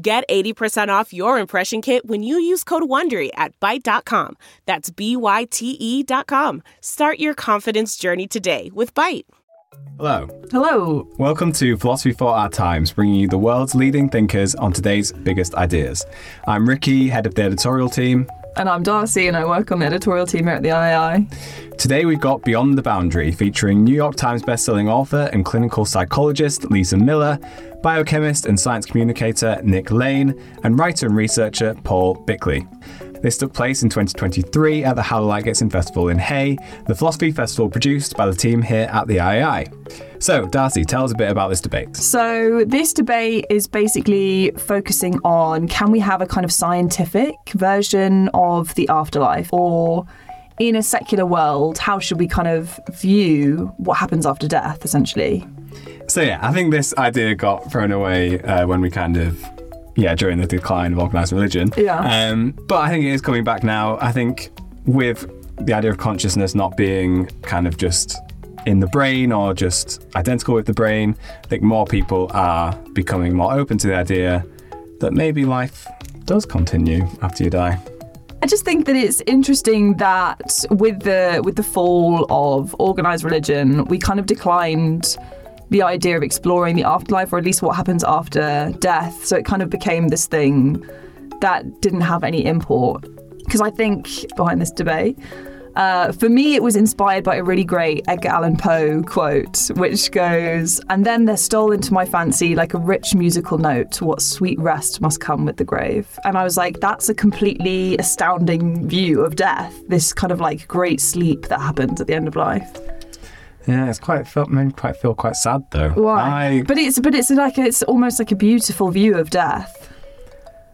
Get 80% off your impression kit when you use code WONDERY at Byte.com. That's B-Y-T-E dot com. Start your confidence journey today with Byte. Hello. Hello. Welcome to Philosophy for Our Times, bringing you the world's leading thinkers on today's biggest ideas. I'm Ricky, head of the editorial team. And I'm Darcy, and I work on the editorial team here at the IAI. Today we've got Beyond the Boundary, featuring New York Times bestselling author and clinical psychologist Lisa Miller, biochemist and science communicator Nick Lane, and writer and researcher Paul Bickley. This took place in 2023 at the How the Light Gets In Festival in Hay, the philosophy festival produced by the team here at the IAI. So, Darcy, tell us a bit about this debate. So, this debate is basically focusing on can we have a kind of scientific version of the afterlife or in a secular world, how should we kind of view what happens after death, essentially? So, yeah, I think this idea got thrown away uh, when we kind of yeah, during the decline of organized religion. Yeah. Um, but I think it is coming back now. I think with the idea of consciousness not being kind of just in the brain or just identical with the brain, I think more people are becoming more open to the idea that maybe life does continue after you die. I just think that it's interesting that with the with the fall of organized religion, we kind of declined the idea of exploring the afterlife, or at least what happens after death. So it kind of became this thing that didn't have any import. Because I think behind this debate, uh, for me, it was inspired by a really great Edgar Allan Poe quote, which goes, And then there stole into my fancy like a rich musical note, to what sweet rest must come with the grave. And I was like, that's a completely astounding view of death, this kind of like great sleep that happens at the end of life. Yeah, it's quite felt made me quite feel quite sad though. Why? I, But it's but it's like it's almost like a beautiful view of death.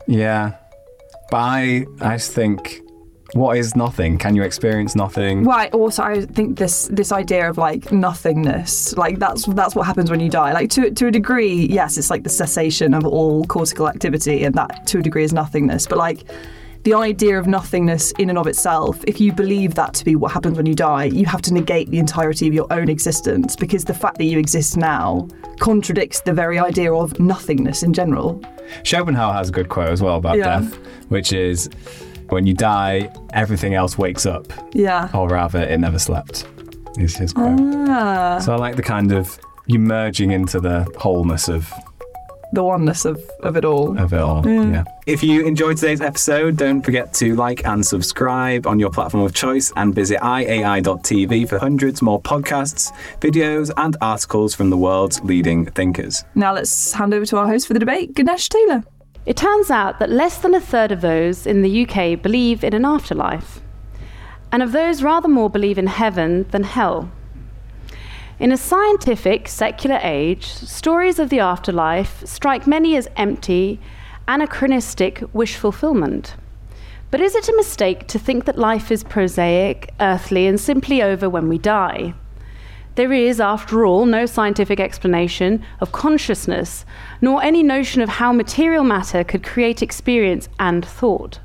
yeah, but I I think, what is nothing? Can you experience nothing? Right. Also, I think this this idea of like nothingness, like that's that's what happens when you die. Like to to a degree, yes, it's like the cessation of all cortical activity, and that to a degree is nothingness. But like the idea of nothingness in and of itself, if you believe that to be what happens when you die, you have to negate the entirety of your own existence because the fact that you exist now contradicts the very idea of nothingness in general. Schopenhauer has a good quote as well about Yeah. death, which is, "When you die, everything else wakes up." Yeah. or rather, it never slept. Is his quote. Ah, So I like the kind of you merging into the wholeness of, the oneness of, of it all. of it all. Yeah. If you enjoyed today's episode, don't forget to like and subscribe on your platform of choice and visit iai.tv for hundreds more podcasts, videos, and articles from the world's leading thinkers. Now let's hand over to our host for the debate, Ganesh Taylor. It turns out that less than a third of those in the UK believe in an afterlife, and of those, rather more believe in heaven than hell. In a scientific, secular age, stories of the afterlife strike many as empty, anachronistic wish fulfillment. But is it a mistake to think that life is prosaic, earthly, and simply over when we die? There is, after all, no scientific explanation of consciousness, nor any notion of how material matter could create experience and thought.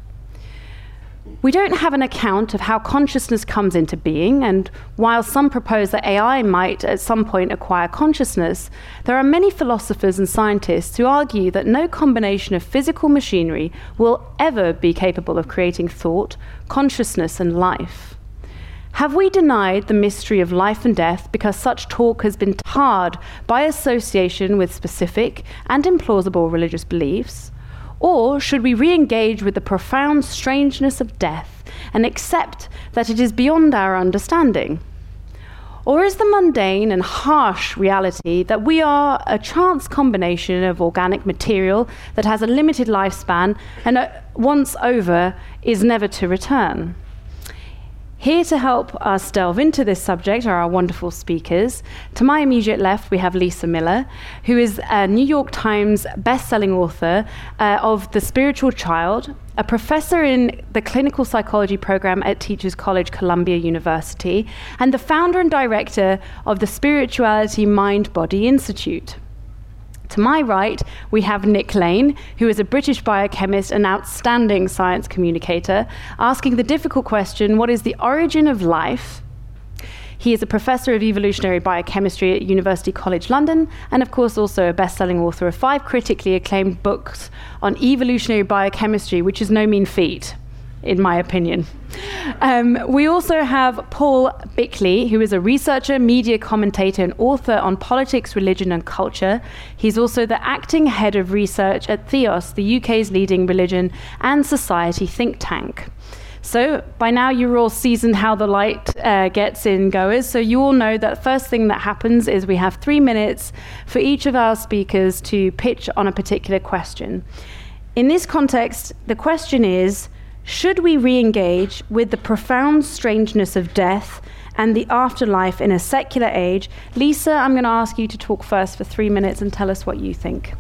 We don't have an account of how consciousness comes into being, and while some propose that AI might at some point acquire consciousness, there are many philosophers and scientists who argue that no combination of physical machinery will ever be capable of creating thought, consciousness, and life. Have we denied the mystery of life and death because such talk has been tarred by association with specific and implausible religious beliefs? Or should we re engage with the profound strangeness of death and accept that it is beyond our understanding? Or is the mundane and harsh reality that we are a chance combination of organic material that has a limited lifespan and uh, once over is never to return? Here to help us delve into this subject are our wonderful speakers. To my immediate left, we have Lisa Miller, who is a New York Times best-selling author uh, of The Spiritual Child, a professor in the clinical psychology program at Teachers College, Columbia University, and the founder and director of the Spirituality Mind Body Institute. To my right, we have Nick Lane, who is a British biochemist and outstanding science communicator, asking the difficult question what is the origin of life? He is a professor of evolutionary biochemistry at University College London, and of course, also a best selling author of five critically acclaimed books on evolutionary biochemistry, which is no mean feat in my opinion. Um, we also have Paul Bickley, who is a researcher, media commentator, and author on politics, religion, and culture. He's also the acting head of research at Theos, the UK's leading religion and society think tank. So, by now, you're all seasoned how the light uh, gets in goers. So, you all know that first thing that happens is we have three minutes for each of our speakers to pitch on a particular question. In this context, the question is should we re engage with the profound strangeness of death and the afterlife in a secular age? Lisa, I'm going to ask you to talk first for three minutes and tell us what you think.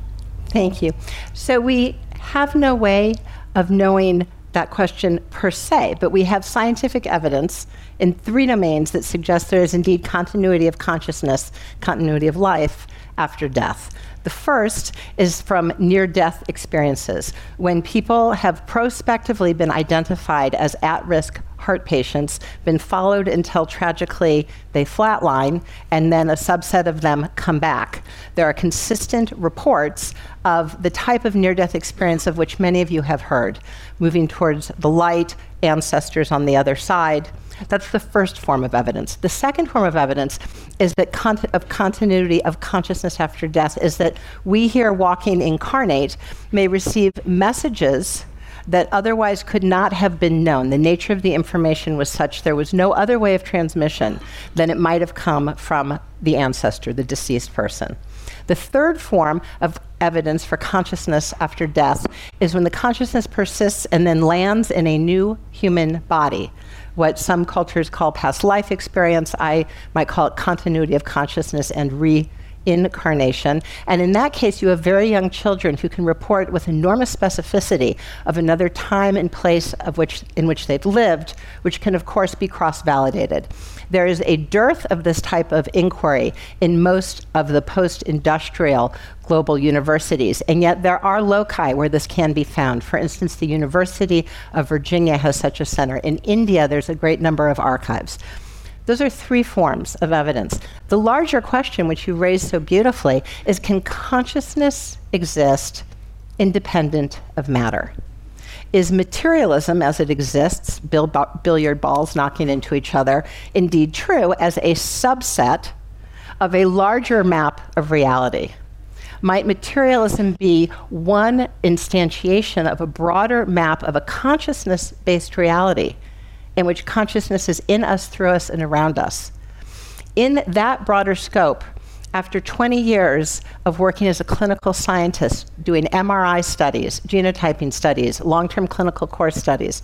Thank you. So, we have no way of knowing that question per se, but we have scientific evidence in three domains that suggest there is indeed continuity of consciousness, continuity of life after death. The first is from near death experiences, when people have prospectively been identified as at risk heart patients, been followed until tragically they flatline, and then a subset of them come back. There are consistent reports of the type of near death experience of which many of you have heard, moving towards the light, ancestors on the other side that's the first form of evidence. The second form of evidence is that con- of continuity of consciousness after death is that we here walking incarnate may receive messages that otherwise could not have been known. The nature of the information was such there was no other way of transmission than it might have come from the ancestor, the deceased person. The third form of evidence for consciousness after death is when the consciousness persists and then lands in a new human body what some cultures call past life experience. I might call it continuity of consciousness and reincarnation. And in that case, you have very young children who can report with enormous specificity of another time and place of which, in which they've lived, which can, of course, be cross validated. There is a dearth of this type of inquiry in most of the post industrial global universities, and yet there are loci where this can be found. For instance, the University of Virginia has such a center. In India, there's a great number of archives. Those are three forms of evidence. The larger question, which you raised so beautifully, is can consciousness exist independent of matter? Is materialism as it exists, bill- billiard balls knocking into each other, indeed true as a subset of a larger map of reality? Might materialism be one instantiation of a broader map of a consciousness based reality in which consciousness is in us, through us, and around us? In that broader scope, after 20 years of working as a clinical scientist, doing MRI studies, genotyping studies, long term clinical course studies,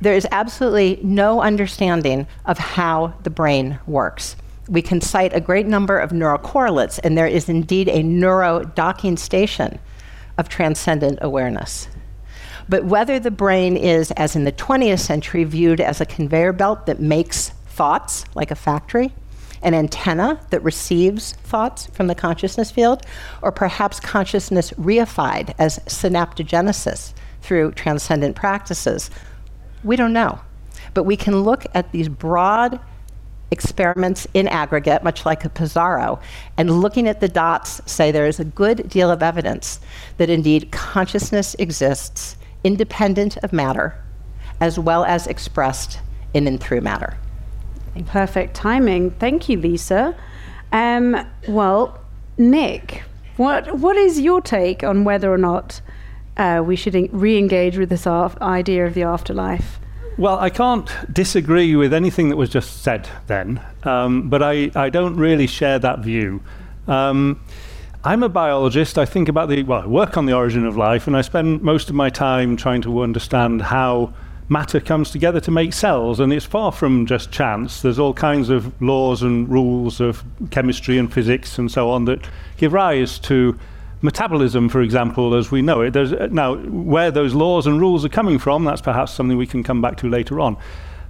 there is absolutely no understanding of how the brain works. We can cite a great number of neural correlates, and there is indeed a neuro docking station of transcendent awareness. But whether the brain is, as in the 20th century, viewed as a conveyor belt that makes thoughts like a factory, an antenna that receives thoughts from the consciousness field, or perhaps consciousness reified as synaptogenesis through transcendent practices. We don't know. But we can look at these broad experiments in aggregate, much like a Pissarro, and looking at the dots, say there is a good deal of evidence that indeed consciousness exists independent of matter, as well as expressed in and through matter. Perfect timing. Thank you, Lisa. Um, well, Nick, what what is your take on whether or not uh, we should re-engage with this idea of the afterlife? Well, I can't disagree with anything that was just said then, um, but I, I don't really share that view. Um, I'm a biologist. I think about the, well, I work on the origin of life, and I spend most of my time trying to understand how matter comes together to make cells, and it's far from just chance. There's all kinds of laws and rules of chemistry and physics and so on that give rise to metabolism, for example, as we know it. There's, now, where those laws and rules are coming from, that's perhaps something we can come back to later on.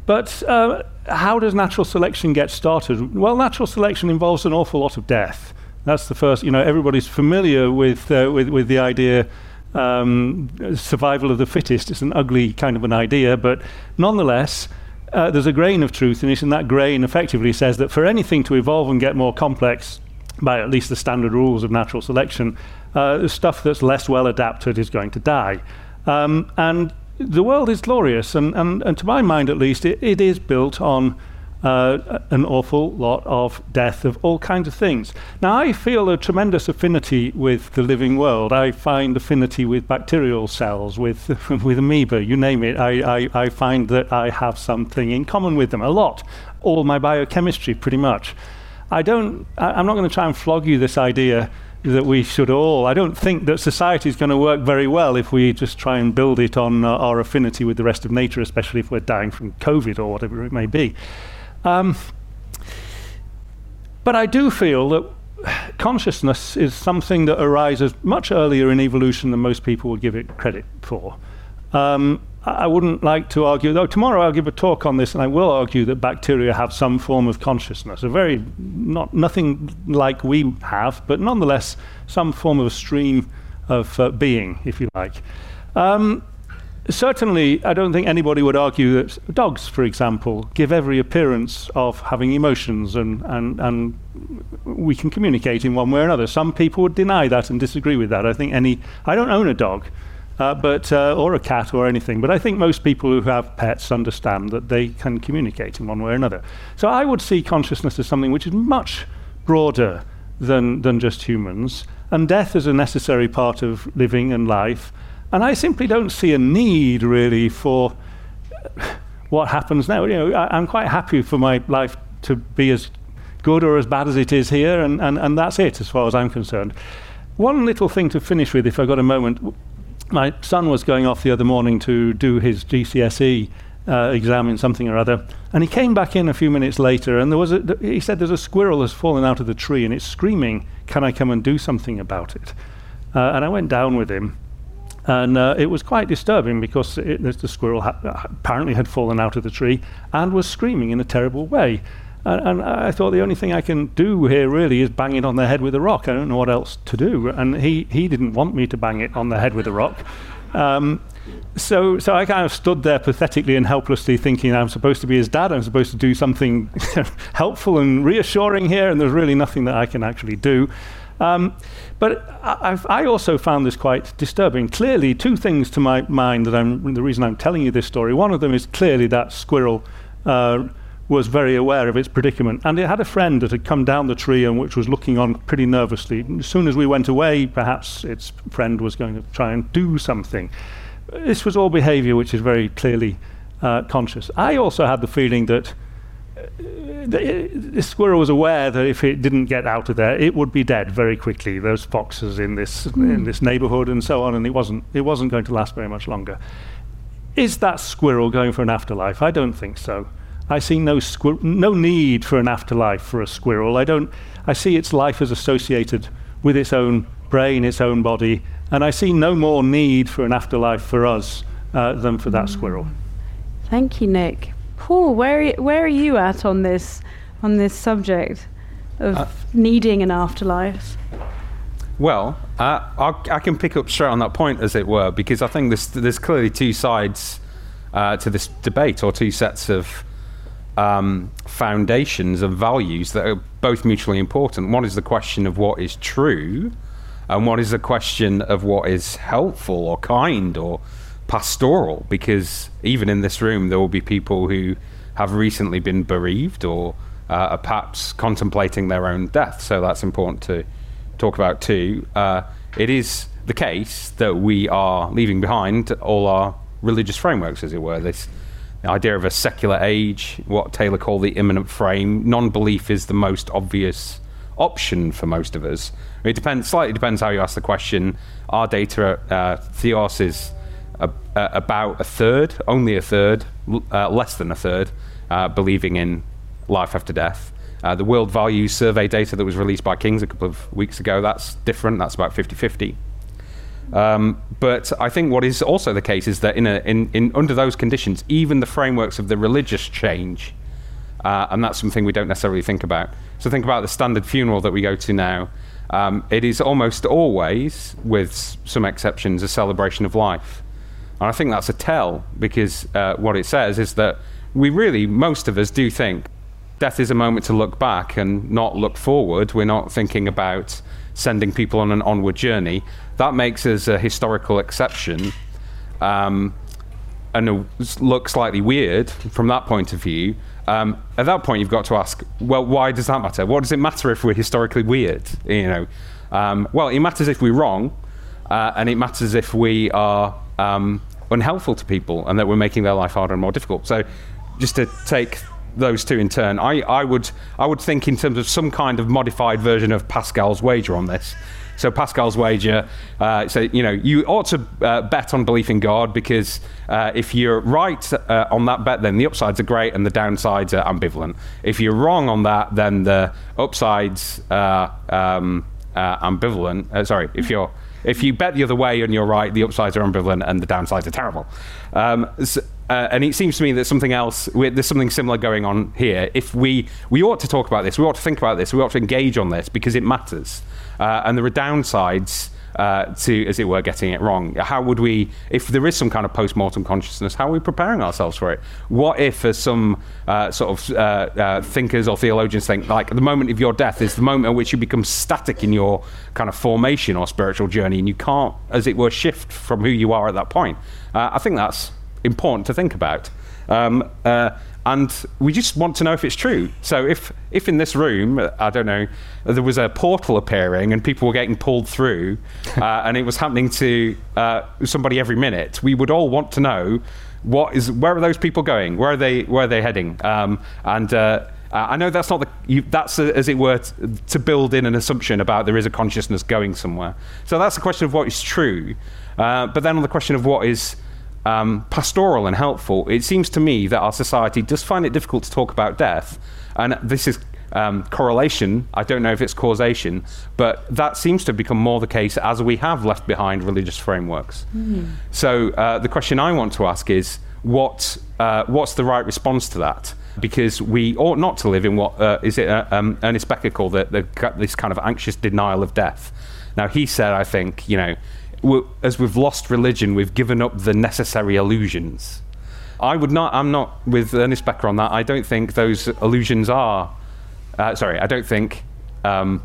But uh, how does natural selection get started? Well, natural selection involves an awful lot of death. That's the first, you know, everybody's familiar with, uh, with, with the idea um, survival of the fittest. It's an ugly kind of an idea, but nonetheless, uh, there's a grain of truth in it, and that grain effectively says that for anything to evolve and get more complex, by at least the standard rules of natural selection, uh, stuff that's less well adapted is going to die. Um, and the world is glorious, and, and, and to my mind at least, it, it is built on uh, an awful lot of death of all kinds of things. Now, I feel a tremendous affinity with the living world. I find affinity with bacterial cells, with, with amoeba, you name it. I, I, I find that I have something in common with them, a lot. All my biochemistry, pretty much. I don't, I, I'm not going to try and flog you this idea that we should all. I don't think that society is going to work very well if we just try and build it on uh, our affinity with the rest of nature, especially if we're dying from COVID or whatever it may be. Um, but I do feel that consciousness is something that arises much earlier in evolution than most people would give it credit for. Um, I wouldn't like to argue, though tomorrow I'll give a talk on this, and I will argue that bacteria have some form of consciousness, a very, not, nothing like we have, but nonetheless some form of a stream of uh, being, if you like. Um, certainly, I don't think anybody would argue that dogs, for example, give every appearance of having emotions and, and, and we can communicate in one way or another. Some people would deny that and disagree with that. I think any, I don't own a dog, uh, but, uh, or a cat or anything, but I think most people who have pets understand that they can communicate in one way or another. So I would see consciousness as something which is much broader than, than just humans, and death is a necessary part of living and life. And I simply don't see a need really for what happens now. You know, I, am quite happy for my life to be as good or as bad as it is here, and, and, and that's it as far as I'm concerned. One little thing to finish with, if I've got a moment. My son was going off the other morning to do his GCSE uh, exam in something or other, and he came back in a few minutes later, and there was a, he said, "There's a squirrel that's fallen out of the tree, and it's screaming. Can I come and do something about it?" Uh, and I went down with him, and uh, it was quite disturbing because it, the squirrel ha- apparently had fallen out of the tree and was screaming in a terrible way. And, and, I thought the only thing I can do here really is bang it on the head with a rock. I don't know what else to do. And he, he didn't want me to bang it on the head with a rock. Um, so, so I kind of stood there pathetically and helplessly thinking I'm supposed to be his dad, I'm supposed to do something helpful and reassuring here, and there's really nothing that I can actually do. Um, but I, I, also found this quite disturbing. Clearly, two things to my mind that I'm the reason I'm telling you this story. One of them is clearly that squirrel uh, was very aware of its predicament, and it had a friend that had come down the tree and which was looking on pretty nervously. As soon as we went away, perhaps its friend was going to try and do something. This was all behaviour which is very clearly uh, conscious. I also had the feeling that the, squirrel was aware that if it didn't get out of there, it would be dead very quickly. Those foxes in this mm. in this neighbourhood and so on, and it wasn't it wasn't going to last very much longer. Is that squirrel going for an afterlife? I don't think so. I see no squir- no need for an afterlife for a squirrel. I don't. I see its life as associated with its own brain, its own body, and I see no more need for an afterlife for us uh, than for that squirrel. Thank you, Nick. Paul, where where are you at on this on this subject of uh, needing an afterlife? Well, uh, I can pick up straight on that point, as it were, because I think there's, there's clearly two sides uh, to this debate, or two sets of um, foundations of values that are both mutually important. One is the question of what is true, and one is the question of what is helpful or kind or pastoral because even in this room there will be people who have recently been bereaved or uh, are perhaps contemplating their own death. So that's important to talk about too. Uh, it is the case that we are leaving behind all our religious frameworks, as it were. This idea of a secular age, what Taylor called the immanent frame. Non-belief is the most obvious option for most of us. It depends. Slightly depends how you ask the question. Our data, uh, Theos is a, about a third, only a third, uh, less than a third, uh, believing in life after death. Uh, the World Values Survey data that was released by King's a couple of weeks ago, that's different. That's about 50 50. Um, but I think what is also the case is that in, a, in, in under those conditions, even the frameworks of the religious change, uh, and that's something we don't necessarily think about. So think about the standard funeral that we go to now. Um, it is almost always, with some exceptions, a celebration of life. And I think that's a tell because uh, what it says is that we really, most of us do think death is a moment to look back and not look forward. We're not thinking about sending people on an onward journey. That makes us a historical exception um, and look slightly weird from that point of view. Um, at that point, you've got to ask, well, why does that matter? What does it matter if we're historically weird? You know, um, well, it matters if we're wrong, uh, and it matters if we are um, unhelpful to people and that we're making their life harder and more difficult. So, just to take those two in turn. I, I, would, I would think in terms of some kind of modified version of Pascal's wager on this. So Pascal's wager, uh, so you know, you ought to uh, bet on belief in God because uh, if you're right uh, on that bet, then the upsides are great and the downsides are ambivalent. If you're wrong on that, then the upsides are um, ambivalent. Uh, sorry, if you're if you bet the other way and you're right, the upsides are ambivalent and the downsides are terrible. Um, so, uh, and it seems to me that something else, there's something similar going on here. If we, we ought to talk about this, we ought to think about this, we ought to engage on this because it matters. Uh, and there are downsides uh, to, as it were, getting it wrong. How would we, if there is some kind of post mortem consciousness, how are we preparing ourselves for it? What if, as some uh, sort of uh, uh, thinkers or theologians think, like the moment of your death is the moment at which you become static in your kind of formation or spiritual journey, and you can't, as it were, shift from who you are at that point? Uh, I think that's important to think about. Um, uh, and we just want to know if it's true. So if if in this room, I don't know, there was a portal appearing and people were getting pulled through, uh, and it was happening to uh, somebody every minute, we would all want to know what is where are those people going? Where are they? Where are they heading? Um, and uh, I know that's not the you, that's a, as it were t- to build in an assumption about there is a consciousness going somewhere. So that's the question of what is true. Uh, but then on the question of what is um, pastoral and helpful, it seems to me that our society does find it difficult to talk about death. And this is um, correlation. I don't know if it's causation, but that seems to become more the case as we have left behind religious frameworks. Mm. So uh, the question I want to ask is what, uh, what's the right response to that? Because we ought not to live in what uh, is it uh, um, Ernest Becker called the, the, this kind of anxious denial of death. Now, he said, I think, you know, as we've lost religion, we've given up the necessary illusions. I would not, I'm not with Ernest Becker on that. I don't think those illusions are, uh, sorry, I don't think um,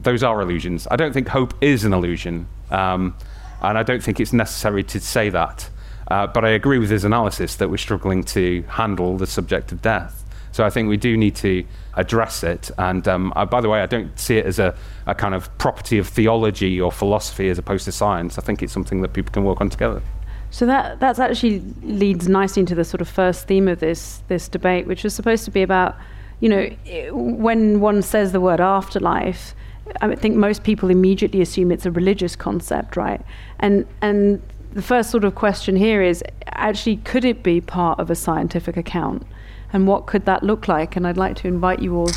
those are illusions. I don't think hope is an illusion. Um, and I don't think it's necessary to say that. Uh, but I agree with his analysis that we're struggling to handle the subject of death. So I think we do need to address it. And um, I, by the way, I don't see it as a, a kind of property of theology or philosophy as opposed to science. I think it's something that people can work on together. So that that's actually leads nicely into the sort of first theme of this this debate, which was supposed to be about, you know, when one says the word afterlife, I think most people immediately assume it's a religious concept, right? And and the first sort of question here is actually could it be part of a scientific account? And what could that look like? And I'd like to invite you all,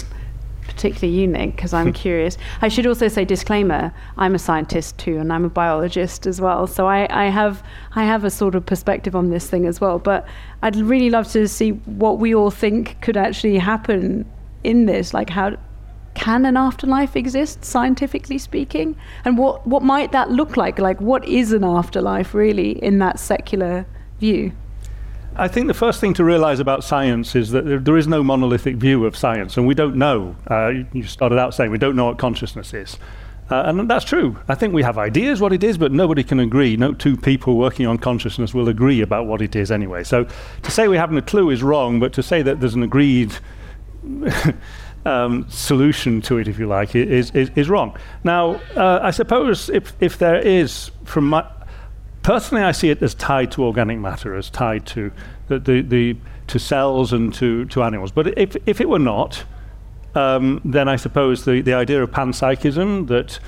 particularly you, Nick, because I'm curious. I should also say disclaimer: I'm a scientist too, and I'm a biologist as well. So I, I have I have a sort of perspective on this thing as well. But I'd really love to see what we all think could actually happen in this. Like how can an afterlife exist scientifically speaking and what what might that look like like what is an afterlife really in that secular view I think the first thing to realize about science is that there, there is no monolithic view of science, and we don't know. Uh, you started out saying we don't know what consciousness is. Uh, and that's true. I think we have ideas what it is, but nobody can agree. No two people working on consciousness will agree about what it is anyway. So to say we haven't a clue is wrong, but to say that there's an agreed um, solution to it, if you like, is, is, is wrong. Now, uh, I suppose if, if there is, from my, personally, I see it as tied to organic matter, as tied to the, the, the to cells and to, to animals. But if, if it were not, um, then I suppose the, the idea of panpsychism, that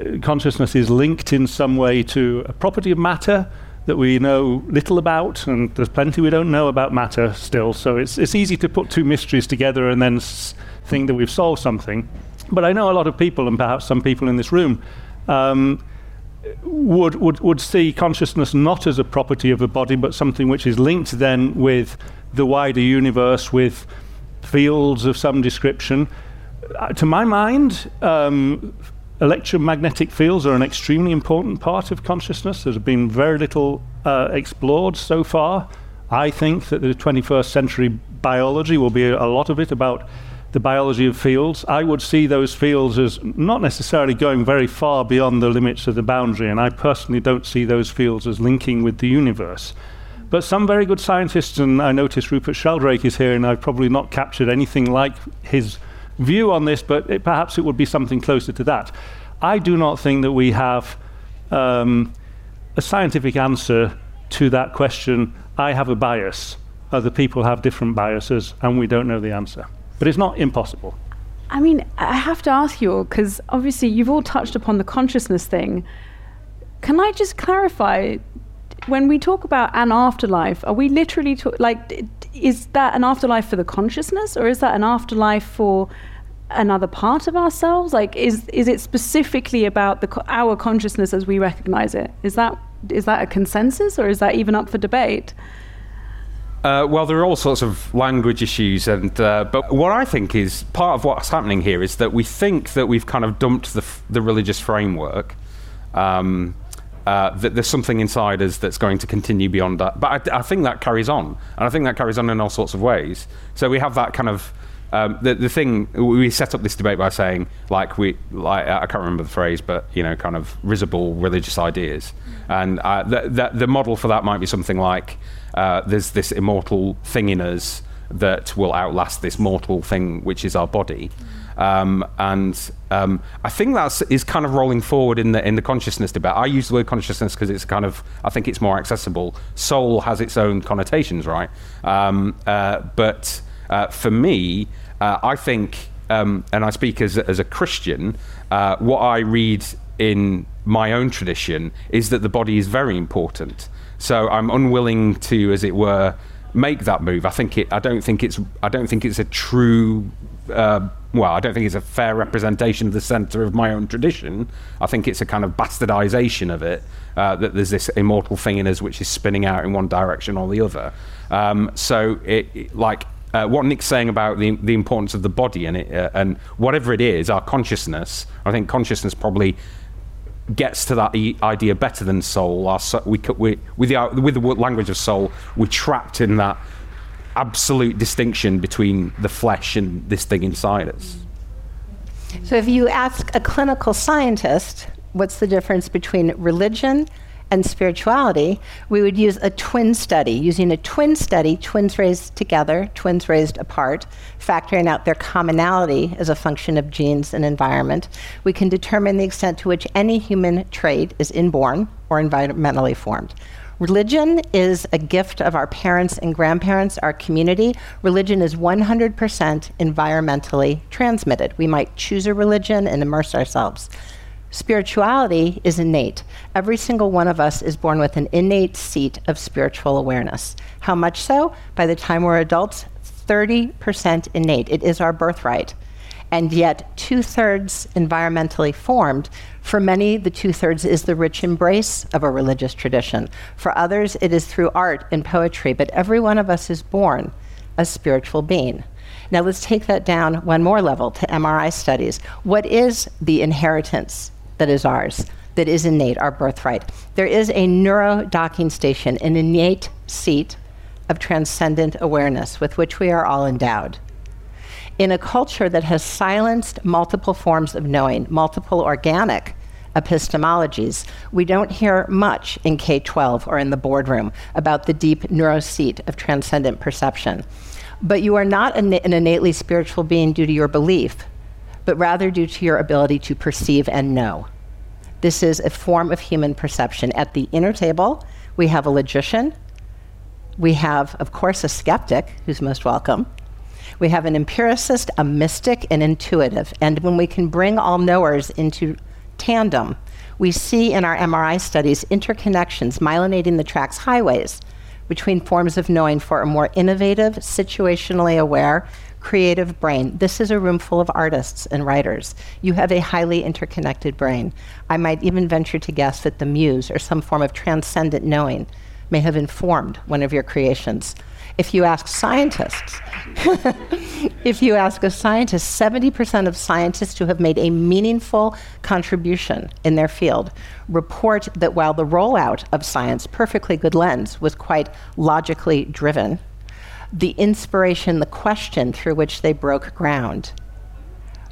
uh, consciousness is linked in some way to a property of matter, that we know little about, and there's plenty we don't know about matter still. So it's, it's easy to put two mysteries together and then s- think that we've solved something. But I know a lot of people, and perhaps some people in this room, um, would, would, would see consciousness not as a property of the body, but something which is linked then with the wider universe, with fields of some description. Uh, to my mind, um, electromagnetic fields are an extremely important part of consciousness. There's been very little uh, explored so far. I think that the 21st century biology will be a, a lot of it about the biology of fields. I would see those fields as not necessarily going very far beyond the limits of the boundary, and I personally don't see those fields as linking with the universe. But some very good scientists, and I notice Rupert Sheldrake is here, and I've probably not captured anything like his view on this, but it, perhaps it would be something closer to that. I do not think that we have um, a scientific answer to that question. I have a bias. Other people have different biases, and we don't know the answer. But it's not impossible. I mean, I have to ask you all, because obviously you've all touched upon the consciousness thing. Can I just clarify? When we talk about an afterlife, are we literally like, is that an afterlife for the consciousness, or is that an afterlife for another part of ourselves? Like, is is it specifically about the our consciousness as we recognize it? Is that is that a consensus, or is that even up for debate? Uh, well, there are all sorts of language issues, and uh, but what I think is part of what's happening here is that we think that we've kind of dumped the, f- the religious framework. Um, uh, that there's something inside us that's going to continue beyond that. But I, I, think that carries on, and I think that carries on in all sorts of ways. So we have that kind of um, the the thing we set up this debate by saying like we like I can't remember the phrase, but you know, kind of risible religious ideas, and uh, the, the the model for that might be something like uh, there's this immortal thing in us that will outlast this mortal thing, which is our body. Um, and um, I think that is kind of rolling forward in the in the consciousness debate. I use the word consciousness because it's kind of I think it's more accessible. Soul has its own connotations, right? Um, uh, but uh, for me, uh, I think, um, and I speak as as a Christian, uh, what I read in my own tradition is that the body is very important. So I'm unwilling to, as it were, make that move. I think it. I don't think it's. I don't think it's a true. Uh, well, I don't think it's a fair representation of the centre of my own tradition. I think it's a kind of bastardisation of it. Uh, that there's this immortal thing in us which is spinning out in one direction or the other. Um, so, it, it, like uh, what Nick's saying about the the importance of the body and it, uh, and whatever it is, our consciousness. I think consciousness probably gets to that idea better than soul. Our we, we, with, the, with the language of soul, we're trapped in that absolute distinction between the flesh and this thing inside us. So if you ask a clinical scientist, what's the difference between religion and spirituality, we would use a twin study. Using a twin study, twins raised together, twins raised apart, factoring out their commonality as a function of genes and environment, we can determine the extent to which any human trait is inborn or environmentally formed. Religion is a gift of our parents and grandparents, our community. Religion is 100% environmentally transmitted. We might choose a religion and immerse ourselves. Spirituality is innate. Every single one of us is born with an innate seat of spiritual awareness. How much so? By the time we're adults, 30% innate. It is our birthright. And yet, two thirds environmentally formed. For many, the two thirds is the rich embrace of a religious tradition. For others, it is through art and poetry. But every one of us is born a spiritual being. Now, let's take that down one more level to MRI studies. What is the inheritance that is ours, that is innate, our birthright. There is a neuro docking station, an innate seat of transcendent awareness with which we are all endowed. In a culture that has silenced multiple forms of knowing, multiple organic epistemologies, we don't hear much in K 12 or in the boardroom about the deep neuro seat of transcendent perception. But you are not an innately spiritual being due to your belief, but rather due to your ability to perceive and know. This is a form of human perception. At the inner table, we have a logician. We have, of course, a skeptic who's most welcome. We have an empiricist, a mystic, and intuitive. And when we can bring all knowers into tandem, We see in our MRI studies interconnections myelinating the tracks highways between forms of knowing for a more innovative, situationally aware, creative brain. This is a room full of artists and writers. You have a highly interconnected brain. I might even venture to guess that the muse, or some form of transcendent knowing, may have informed one of your creations. If you ask scientists, if you ask a scientist, 70% of scientists who have made a meaningful contribution in their field report that while the rollout of science, perfectly good lens, was quite logically driven, the inspiration, the question through which they broke ground,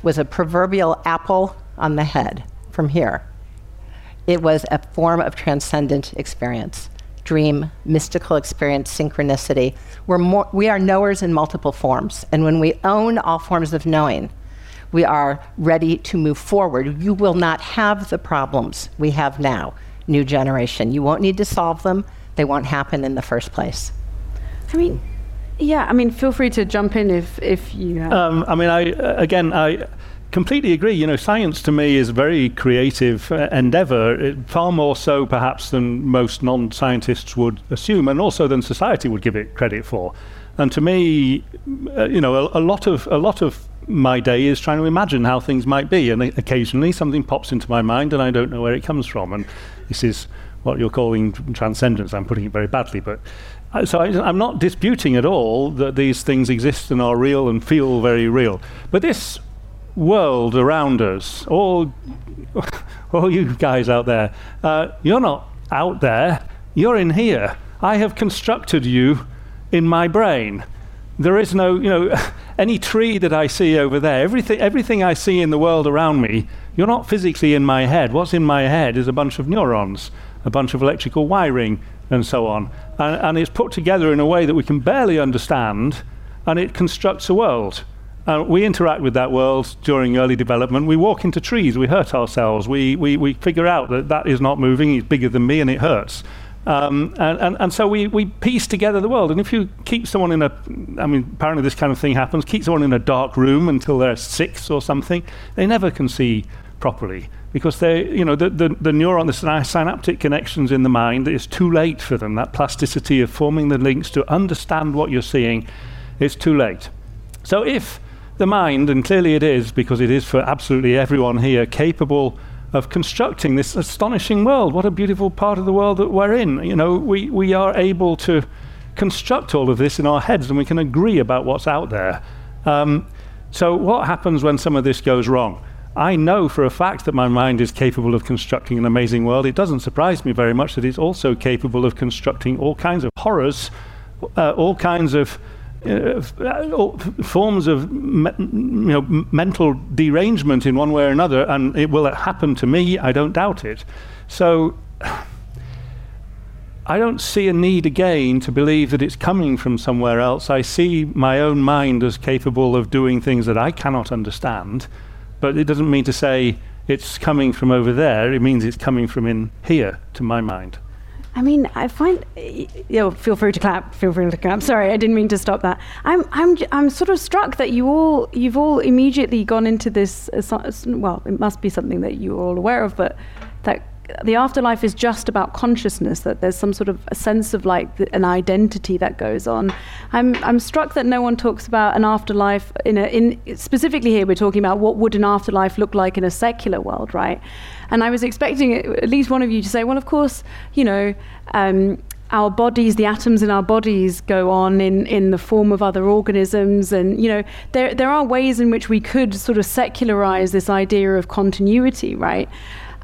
was a proverbial apple on the head from here. It was a form of transcendent experience, dream, mystical experience, synchronicity. We're more, we are knowers in multiple forms, and when we own all forms of knowing, we are ready to move forward. You will not have the problems we have now, new generation. You won't need to solve them, they won't happen in the first place. I mean, yeah, I mean, feel free to jump in if if you. Have. Um, I mean, I again, I completely agree. You know, science to me is a very creative uh, endeavor, it, far more so perhaps than most non-scientists would assume, and also than society would give it credit for. And to me, uh, you know, a, a, lot of a lot of my day is trying to imagine how things might be, and occasionally something pops into my mind, and I don't know where it comes from. And this is what you're calling transcendence. I'm putting it very badly, but so I, am not disputing at all that these things exist and are real and feel very real. But this world around us, all, all you guys out there, uh, you're not out there, you're in here. I have constructed you in my brain. There is no, you know, any tree that I see over there, everything, everything I see in the world around me, you're not physically in my head. What's in my head is a bunch of neurons, a bunch of electrical wiring, and so on. And, and it's put together in a way that we can barely understand, and it constructs a world. Uh, we interact with that world during early development. We walk into trees, we hurt ourselves, we, we, we figure out that that is not moving, it's bigger than me, and it hurts. Um, and, and, and, so we, we piece together the world. And if you keep someone in a, I mean, apparently this kind of thing happens, keep someone in a dark room until they're six or something, they never can see properly because they, you know, the, the, the neuron, the synaptic connections in the mind, it's too late for them. That plasticity of forming the links to understand what you're seeing, it's too late. So if the mind, and clearly it is, because it is for absolutely everyone here, capable of constructing this astonishing world. What a beautiful part of the world that we're in. You know, we, we are able to construct all of this in our heads and we can agree about what's out there. Um, so, what happens when some of this goes wrong? I know for a fact that my mind is capable of constructing an amazing world. It doesn't surprise me very much that it's also capable of constructing all kinds of horrors, uh, all kinds of uh, uh forms of me- you know, mental derangement in one way or another, and it will happen to me, I don't doubt it. So I don't see a need again to believe that it's coming from somewhere else. I see my own mind as capable of doing things that I cannot understand but it doesn't mean to say it's coming from over there. It means it's coming from in here, to my mind. I mean, I find, you know, feel free to clap, feel free to clap. Sorry, I didn't mean to stop that. I'm, I'm, I'm sort of struck that you all, you've all immediately gone into this, uh, well, it must be something that you're all aware of, but that the afterlife is just about consciousness, that there's some sort of a sense of like an identity that goes on. I'm, I'm struck that no one talks about an afterlife in a, in, specifically here we're talking about what would an afterlife look like in a secular world, right? And I was expecting at least one of you to say, well, of course, you know, um, our bodies, the atoms in our bodies go on in, in the form of other organisms. And, you know, there, there are ways in which we could sort of secularize this idea of continuity, right?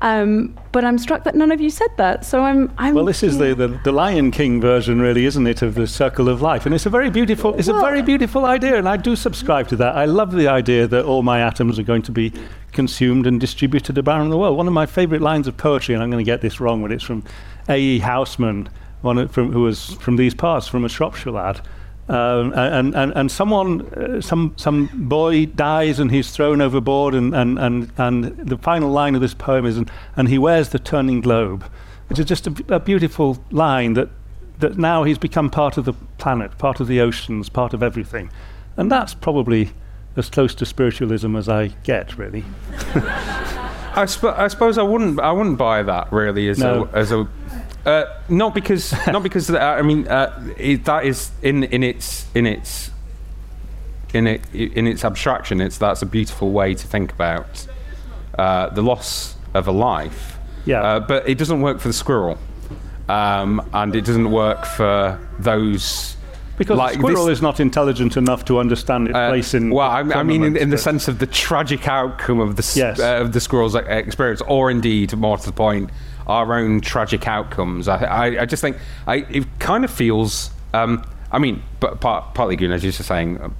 Um, but I'm struck that none of you said that. So I'm. I'm well, this is yeah. the, the, the Lion King version, really, isn't it, of the circle of life? And it's a very beautiful. It's well, a very beautiful idea, and I do subscribe to that. I love the idea that all my atoms are going to be consumed and distributed around the world. One of my favourite lines of poetry, and I'm going to get this wrong, but it's from A. E. Housman, one from, who was from these parts, from a Shropshire lad. Um, and, and, and someone, uh, some, some boy dies and he's thrown overboard, and, and, and, and the final line of this poem is, and, and he wears the turning globe, which is just a, a beautiful line that, that now he's become part of the planet, part of the oceans, part of everything. And that's probably as close to spiritualism as I get, really. I, sp- I suppose I wouldn't. I wouldn't buy that really as No. a as a. Uh, not because not because I mean uh, it, that is in in its in its in it in its abstraction. It's that's a beautiful way to think about uh, the loss of a life. Yeah. Uh, but it doesn't work for the squirrel, um, and it doesn't work for those. Because like the squirrel is not intelligent enough to understand its place in. well, I, I mean, in, in the sense of the tragic outcome of the Yes. uh, of the squirrel's experience, or indeed, more to the point, our own tragic outcomes. I, I, I just think I, it kind of feels. Um, I mean, but part, partly, Gunnar, as you're just saying. Um,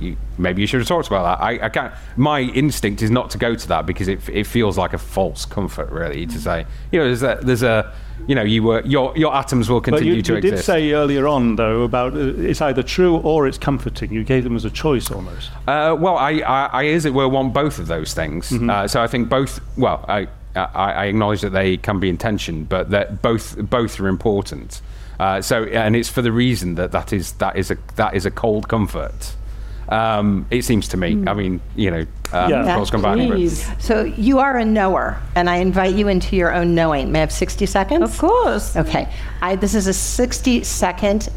you, maybe you should have talked about that. I, I can't. My instinct is not to go to that because it, it feels like a false comfort, really, to say you know there's a, there's a you know you were your your atoms will continue you, to you did say earlier on, though, about uh, it's either true or it's comforting. You gave them as a choice almost. Uh, well, I, I, I, as it were, want both of those things. Mm-hmm. Uh, so I think both. Well, I, I, I acknowledge that they can be in tension, but that both both are important. Uh, so, and it's for the reason that that is that is a that is a cold comfort. Um, it seems to me. I mean, you know, um, Yeah. of course, come but- So you are a knower, and I invite you into your own knowing. May I have 60 seconds? Of course. Okay. I, this is a 60 second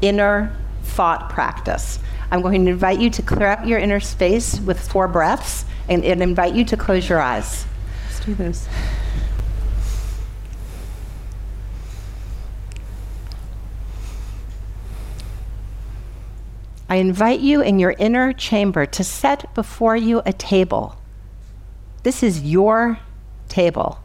inner thought practice. I'm going to invite you to clear up your inner space with four breaths and, and invite you to close your eyes. Do this. I invite you in your inner chamber to set before you a table. This is your table.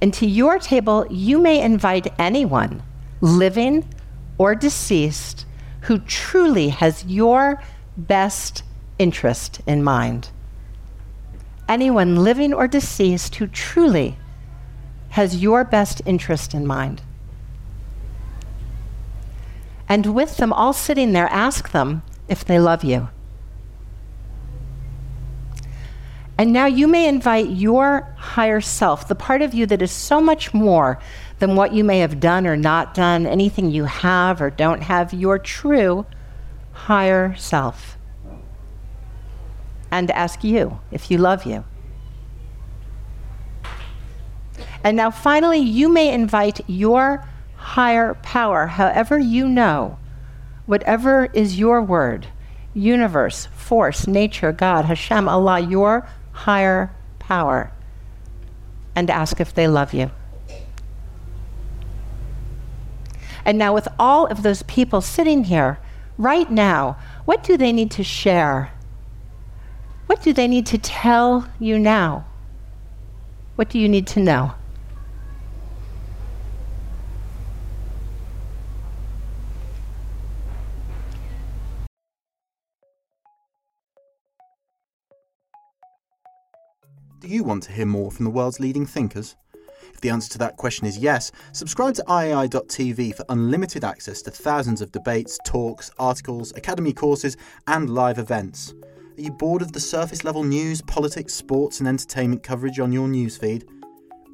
And to your table, you may invite anyone, living or deceased, who truly has your best interest in mind. Anyone living or deceased who truly has your best interest in mind. And with them all sitting there, ask them if they love you. And now you may invite your higher self, the part of you that is so much more than what you may have done or not done, anything you have or don't have, your true higher self. And ask you if you love you. And now finally, you may invite your higher power, however you know, whatever is your word, universe, force, nature, God, Hashem, Allah, your higher power, and ask if they love you. And now, with all of those people sitting here right now, what do they need to share? What do they need to tell you now? What do you need to know? Do you want to hear more from the world's leading thinkers? If the answer to that question is yes, subscribe to iai.tv for unlimited access to thousands of debates, talks, articles, academy courses, and live events. Are you bored of the surface level news, politics, sports, and entertainment coverage on your newsfeed?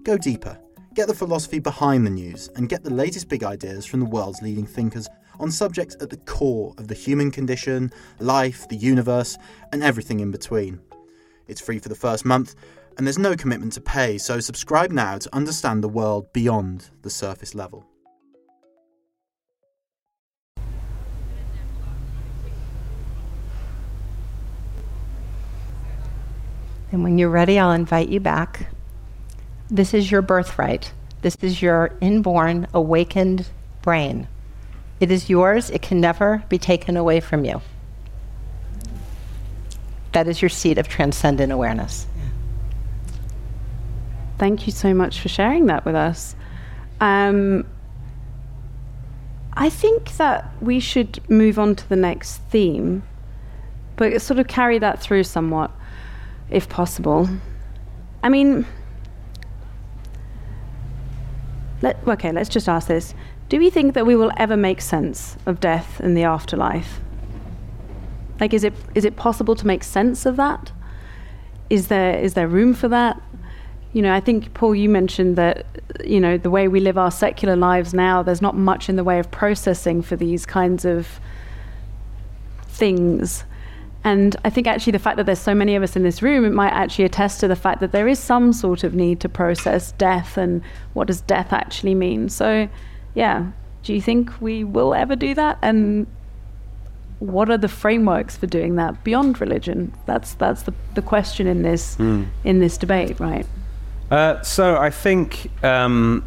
Go deeper. Get the philosophy behind the news and get the latest big ideas from the world's leading thinkers on subjects at the core of the human condition, life, the universe, and everything in between. It's free for the first month, and there's no commitment to pay, so subscribe now to understand the world beyond the surface level. And when you're ready, I'll invite you back. This is your birthright. This is your inborn, awakened brain. It is yours, it can never be taken away from you. That is your seat of transcendent awareness. Thank you so much for sharing that with us. Um, I think that we should move on to the next theme, but sort of carry that through somewhat, if possible. I mean, let, okay, let's just ask this. Do we think that we will ever make sense of death and the afterlife? Like, is it, is it possible to make sense of that? Is there, is there room for that? You know, I think, Paul, you mentioned that, you know, the way we live our secular lives now, there's not much in the way of processing for these kinds of things. And I think actually the fact that there's so many of us in this room, it might actually attest to the fact that there is some sort of need to process death and what does death actually mean. So, yeah, do you think we will ever do that? And what are the frameworks for doing that beyond religion? That's that's the, the question in this Hmm. in this debate, right? Uh, so I think um,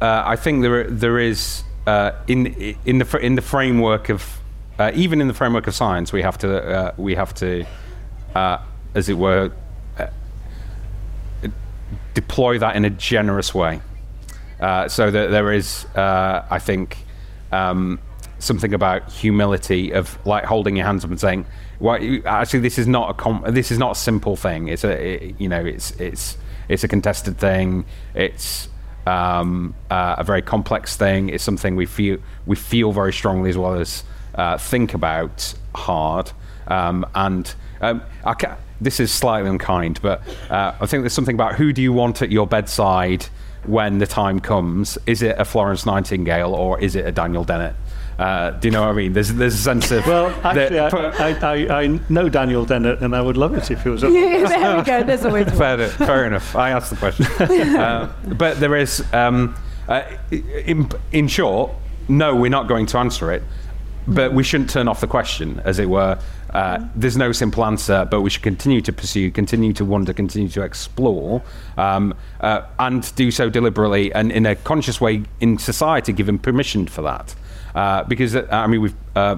uh, I think there there is uh, in in the in the framework of uh, even in the framework of science we have to uh, we have to uh, as it were uh, deploy that in a generous way. Uh, so that there is uh, I think um, something about humility of like holding your hands up and saying, "Well, actually, this is not a com- this is not a simple thing. It's a it, you know it's it's it's a contested thing. It's um, a very complex thing. It's something we feel we feel very strongly as well as uh, think about hard. Um, and um, I ca- this is slightly unkind, but uh, I think there's something about who do you want at your bedside when the time comes? Is it a Florence Nightingale or is it a Daniel Dennett? Uh, do you know what I mean? There's there's a sense of Well, actually, that- I, I, I, I know Daniel Dennett, and I would love it if he was up. there we go. There's always one. fair, fair enough. I asked the question. uh, but there is, um, uh, in, in short, no, we're not going to answer it. But we shouldn't turn off the question, as it were. Uh, there's no simple answer, but we should continue to pursue, continue to wonder, continue to explore, um, uh, and do so deliberately and in a conscious way in society, given permission for that. Uh, because, uh, I mean, we've uh,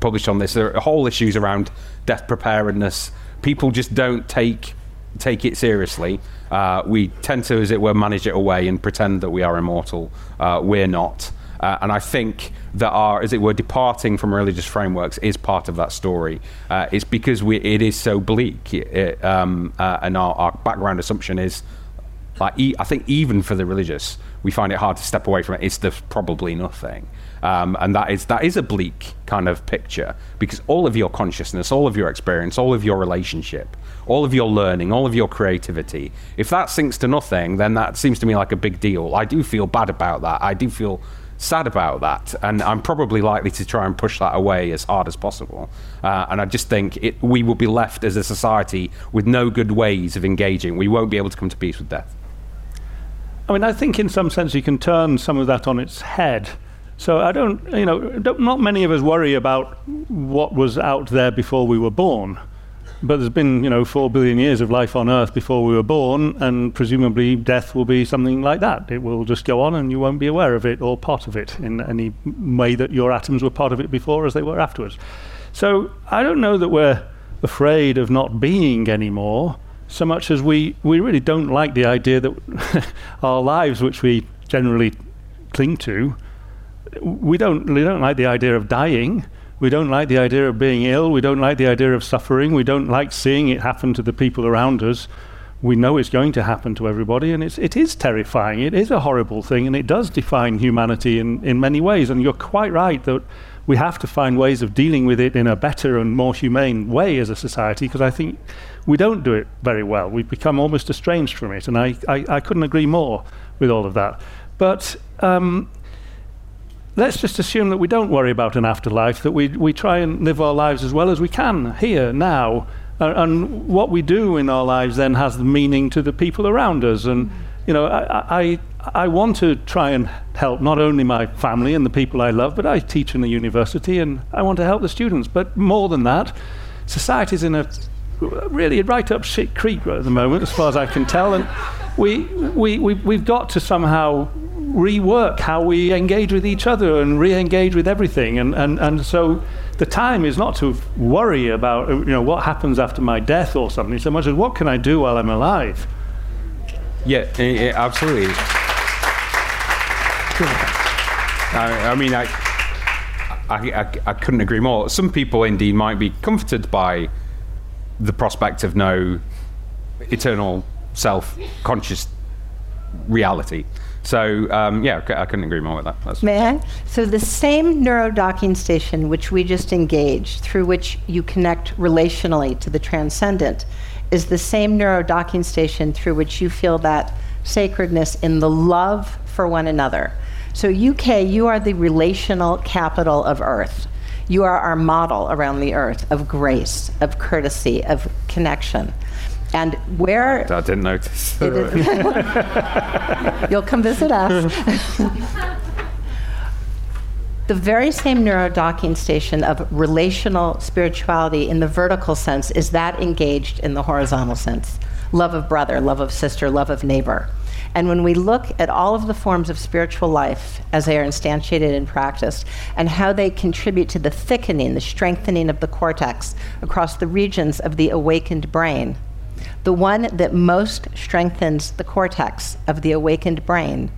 published on this, there are whole issues around death preparedness. People just don't take take it seriously. Uh, we tend to, as it were, manage it away and pretend that we are immortal. We're not. Uh, and I think that our, as it were, departing from religious frameworks is part of that story. Uh, it's because we, it is so bleak, it, um, uh, and our, our background assumption is like e- I think even for the religious, we find it hard to step away from it. It's the probably nothing, um, and that is that is a bleak kind of picture because all of your consciousness, all of your experience, all of your relationship, all of your learning, all of your creativity, if that sinks to nothing, then that seems to me like a big deal. I do feel bad about that. I do feel sad about that, and I'm probably likely to try and push that away as hard as possible. Uh, and I just think it, we will be left as a society with no good ways of engaging. We won't be able to come to peace with death. I mean, I think in some sense you can turn some of that on its head. So I don't, you know, don't, not many of us worry about what was out there before we were born. But there's been, you know, four billion years of life on Earth before we were born, and presumably death will be something like that. It will just go on, and you won't be aware of it or part of it in any way that your atoms were part of it before as they were afterwards. So I don't know that we're afraid of not being anymore, so much as we, we really don't like the idea that our lives, which we generally cling to, we don't, we don't like the idea of dying. We don't like the idea of being ill. We don't like the idea of suffering. We don't like seeing it happen to the people around us. We know it's going to happen to everybody, and it's, it is terrifying. It is a horrible thing, and it does define humanity in, in many ways. And you're quite right that we have to find ways of dealing with it in a better and more humane way as a society, because I think we don't do it very well. We've become almost estranged from it, and I, I, I couldn't agree more with all of that. But um, let's just assume that we don't worry about an afterlife, that we, we try and live our lives as well as we can here, now. Uh, and what we do in our lives then has meaning to the people around us. And, you know, I, I, I want to try and help not only my family and the people I love, but I teach in the university and I want to help the students. But more than that, society's in a really right up shit creek at the moment, as far as I can tell. And we, we, we, we've got to somehow rework how we engage with each other and re-engage with everything. And, and, and so the time is not to worry about you know, what happens after my death or something, so much as what can I do while I'm alive. Yeah, eh, eh, absolutely. I, I mean, I, I, I, couldn't agree more. Some people indeed might be comforted by the prospect of no eternal self-conscious reality. So um, yeah, I couldn't agree more with that. That's May I? So the same neurodocking station which we just engaged, through which you connect relationally to the transcendent, is the same neurodocking station through which you feel that sacredness in the love for one another. So UK, you are the relational capital of Earth. You are our model around the earth of grace, of courtesy, of connection. And where. I didn't notice. You'll come visit us. the very same neurodocking station of relational spirituality in the vertical sense is that engaged in the horizontal sense love of brother, love of sister, love of neighbor. And when we look at all of the forms of spiritual life as they are instantiated and practiced, and how they contribute to the thickening, the strengthening of the cortex across the regions of the awakened brain, the one that most strengthens the cortex of the awakened brain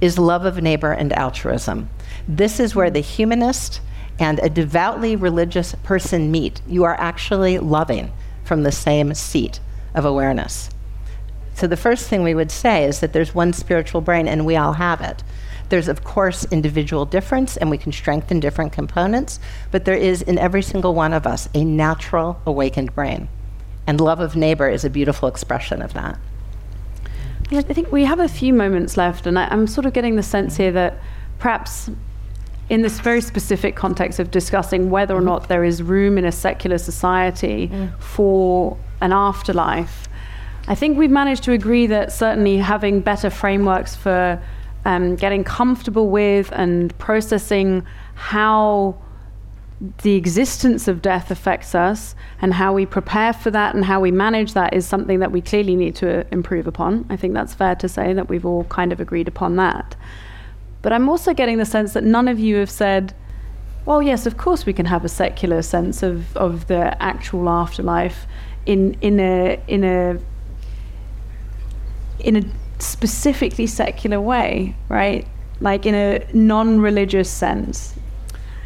is love of neighbor and altruism. This is where the humanist and a devoutly religious person meet. You are actually loving from the same seat of awareness. So, the first thing we would say is that there's one spiritual brain and we all have it. There's, of course, individual difference, and we can strengthen different components, but there is in every single one of us a natural awakened brain. And love of neighbor is a beautiful expression of that. I think we have a few moments left, and I, am sort of getting the sense here that perhaps in this very specific context of discussing whether or not there is room in a secular society mm. for an afterlife, I think we've managed to agree that certainly having better frameworks for um, getting comfortable with and processing how the existence of death affects us and how we prepare for that and how we manage that is something that we clearly need to uh, improve upon. I think that's fair to say that we've all kind of agreed upon that. But I'm also getting the sense that none of you have said, well, yes, of course we can have a secular sense of, of the actual afterlife in, in, a, in, a, in a specifically secular way, right? Like in a non religious sense.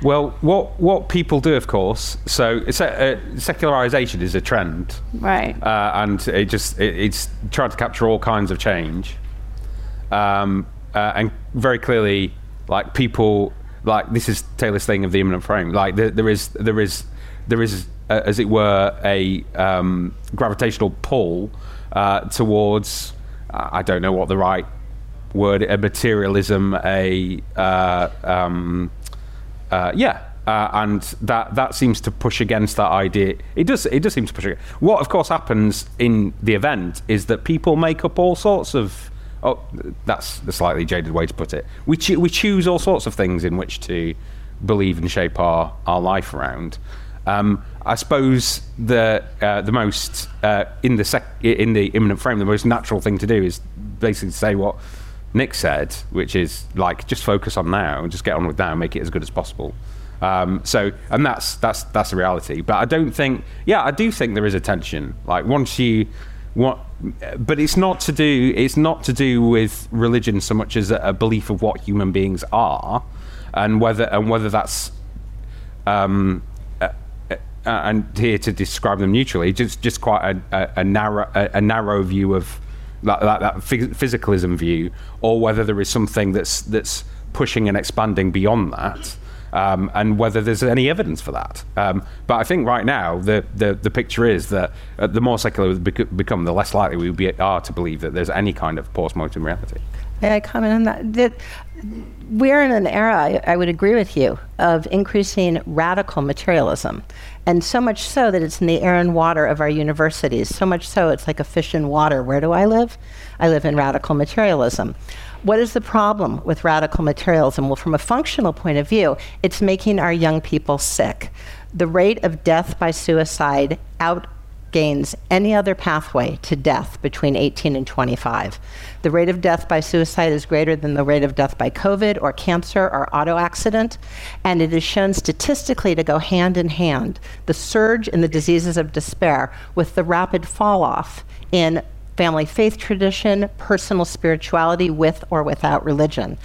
Well, what what people do, of course, so uh, secularization is a trend, right? Uh, and it just it, it's trying to capture all kinds of change, um, uh, and very clearly, like people, like this is Taylor's thing of the immanent frame. Like there, there is there is there is uh, as it were a um, gravitational pull uh, towards I don't know what the right word a materialism a um, uh, yeah, uh, and that that seems to push against that idea. It does. It does seem to push against. What, of course, happens in the event is that people make up all sorts of. Oh, that's the slightly jaded way to put it. We cho- we choose all sorts of things in which to believe and shape our our life around. Um, I suppose the uh, the most uh, in the sec- in the immanent frame, the most natural thing to do is basically say what Nick said, which is like just focus on now and just get on with now and make it as good as possible. Um, so, and that's that's that's the reality. But I don't think, yeah, I do think there is a tension. Like once you want, but it's not to do it's not to do with religion so much as a, a belief of what human beings are, and whether and whether that's um, uh, uh, and here to describe them neutrally, just just quite a, a, a narrow a, a narrow view of that, that, that physicalism view, or whether there is something that's that's pushing and expanding beyond that. Um, and whether there's any evidence for that. Um, but I think right now the, the, the picture is that uh, the more secular we become, the less likely we be, are to believe that there's any kind of post-mortem reality. May I comment on that? that we're in an era, I, I would agree with you, of increasing radical materialism. And so much so that it's in the air and water of our universities. So much so it's like a fish in water. Where do I live? I live in radical materialism. What is the problem with radical materialism? Well, from a functional point of view, it's making our young people sick. The rate of death by suicide out gains any other pathway to death between 18 and 25. The rate of death by suicide is greater than the rate of death by COVID or cancer or auto accident, and it is shown statistically to go hand in hand the surge in the diseases of despair with the rapid fall off in family faith tradition, personal spirituality with or without religion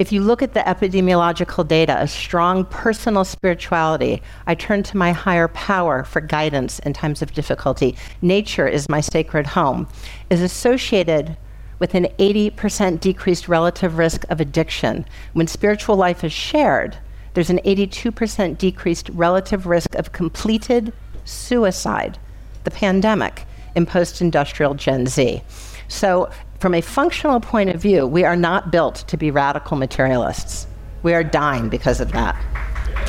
if you look at the epidemiological data, a strong personal spirituality, I turn to my higher power for guidance in times of difficulty. Nature is my sacred home, is associated with an 80% decreased relative risk of addiction. When spiritual life is shared, there's an 82% decreased relative risk of completed suicide, the pandemic in post industrial Gen Z. So from a functional point of view, we are not built to be radical materialists. We are dying because of that.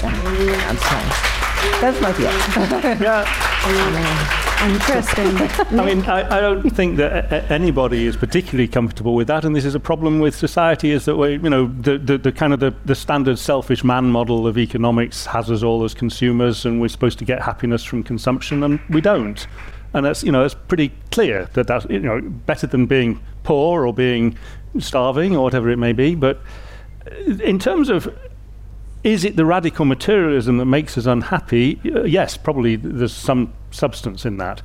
I'm sorry. That's my view. Yeah. Interesting. I mean, I, I don't think that a- a- anybody is particularly comfortable with that, and this is a problem with society. Is that we, you know, the, the, the kind of the, the standard selfish man model of economics has us all as consumers, and we're supposed to get happiness from consumption, and we don't. And that's you know that's pretty clear that that's you know better than being poor or being starving or whatever it may be. But uh, in terms of is it the radical materialism that makes us unhappy? Uh, yes, probably there's some substance in that.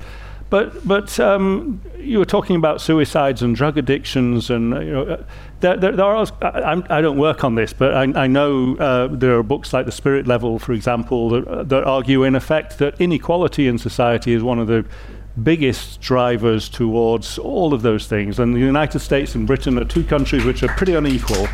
But but um, you were talking about suicides and drug addictions, and uh, you know, there, there, there are. I, I don't work on this, but I, I know uh, there are books like The Spirit Level, for example, that, that argue in effect that inequality in society is one of the biggest drivers towards all of those things. And the United States and Britain are two countries which are pretty unequal.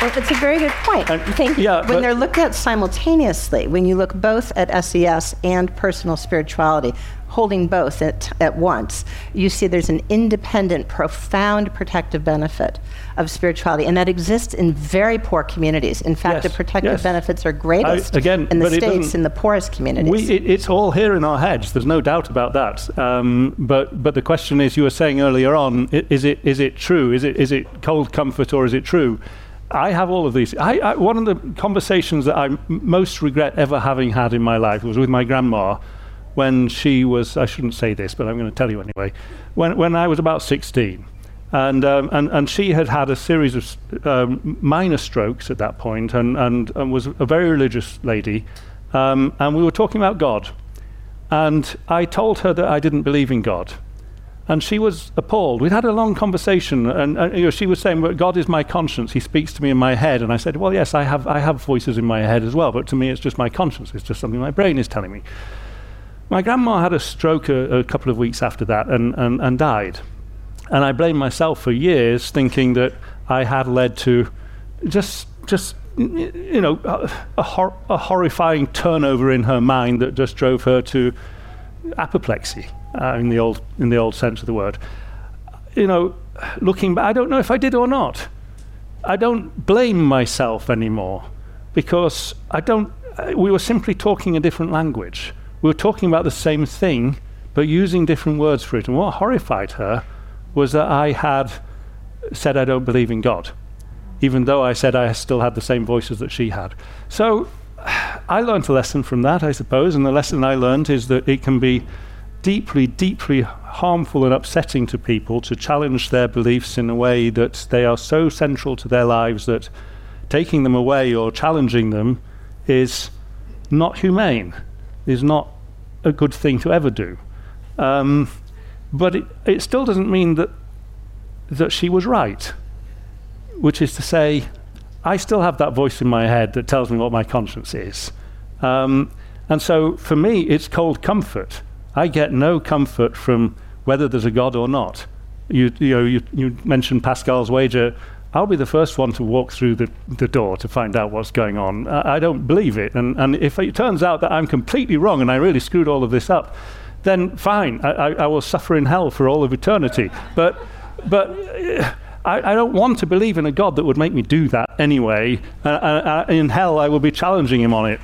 Well, it's a very good point. And- Thank you. yeah, when they're looked at simultaneously, when you look both at SES and personal spirituality, holding both at, at once, you see there's an independent, profound protective benefit of spirituality, and that exists in very poor communities. In fact, the protective yes. benefits are greatest again, in the states in the poorest communities. We, it, it's all here in our heads. There's no doubt about that. Um, but but the question is, you were saying earlier on, is it is it true? Is it is it cold comfort or is it true? I have all of these. I, I, one of the conversations that I m- most regret ever having had in my life was with my grandma when she was. I shouldn't say this, but I'm going to tell you anyway. When when I was about 16. And, um, and and she had had a series of um, minor strokes at that point, and, and, and was a very religious lady. Um, and we were talking about God. And I told her that I didn't believe in God. And she was appalled. We'd had a long conversation, and, and you know, she was saying, "But God is my conscience. He speaks to me in my head." And I said, "Well, yes, I have, I have voices in my head as well, but to me, it's just my conscience. It's just something my brain is telling me." My grandma had a stroke a, a couple of weeks after that and, and, and died. And I blamed myself for years, thinking that I had led to just, just you know, a, hor- a horrifying turnover in her mind that just drove her to apoplexy, uh, in the old in the old sense of the word. You know, looking back, I don't know if I did or not. I don't blame myself anymore because I don't. uh, We were simply talking a different language. We were talking about the same thing, but using different words for it. And what horrified her was that I had said I don't believe in God, even though I said I still had the same voices that she had. So I learned a lesson from that, I suppose, and the lesson I learned is that it can be deeply, deeply harmful and upsetting to people to challenge their beliefs in a way that they are so central to their lives that taking them away or challenging them is not humane, is not a good thing to ever do. Um, but it, it still doesn't mean that that she was right, which is to say, I still have that voice in my head that tells me what my conscience is. Um, and so for me, it's cold comfort. I get no comfort from whether there's a God or not. You, you, know, you, you mentioned Pascal's wager. I'll be the first one to walk through the, the door to find out what's going on. I, I don't believe it. And, and if it turns out that I'm completely wrong and I really screwed all of this up, then fine, I, I, I will suffer in hell for all of eternity. But, but I, I don't want to believe in a God that would make me do that anyway. Uh, uh, uh, in hell, I will be challenging him on it.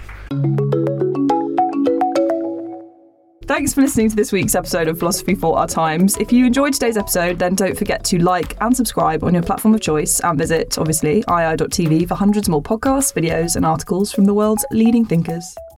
Thanks for listening to this week's episode of Philosophy for Our Times. If you enjoyed today's episode, then don't forget to like and subscribe on your platform of choice and visit, obviously, iai.tv for hundreds more podcasts, videos, and articles from the world's leading thinkers.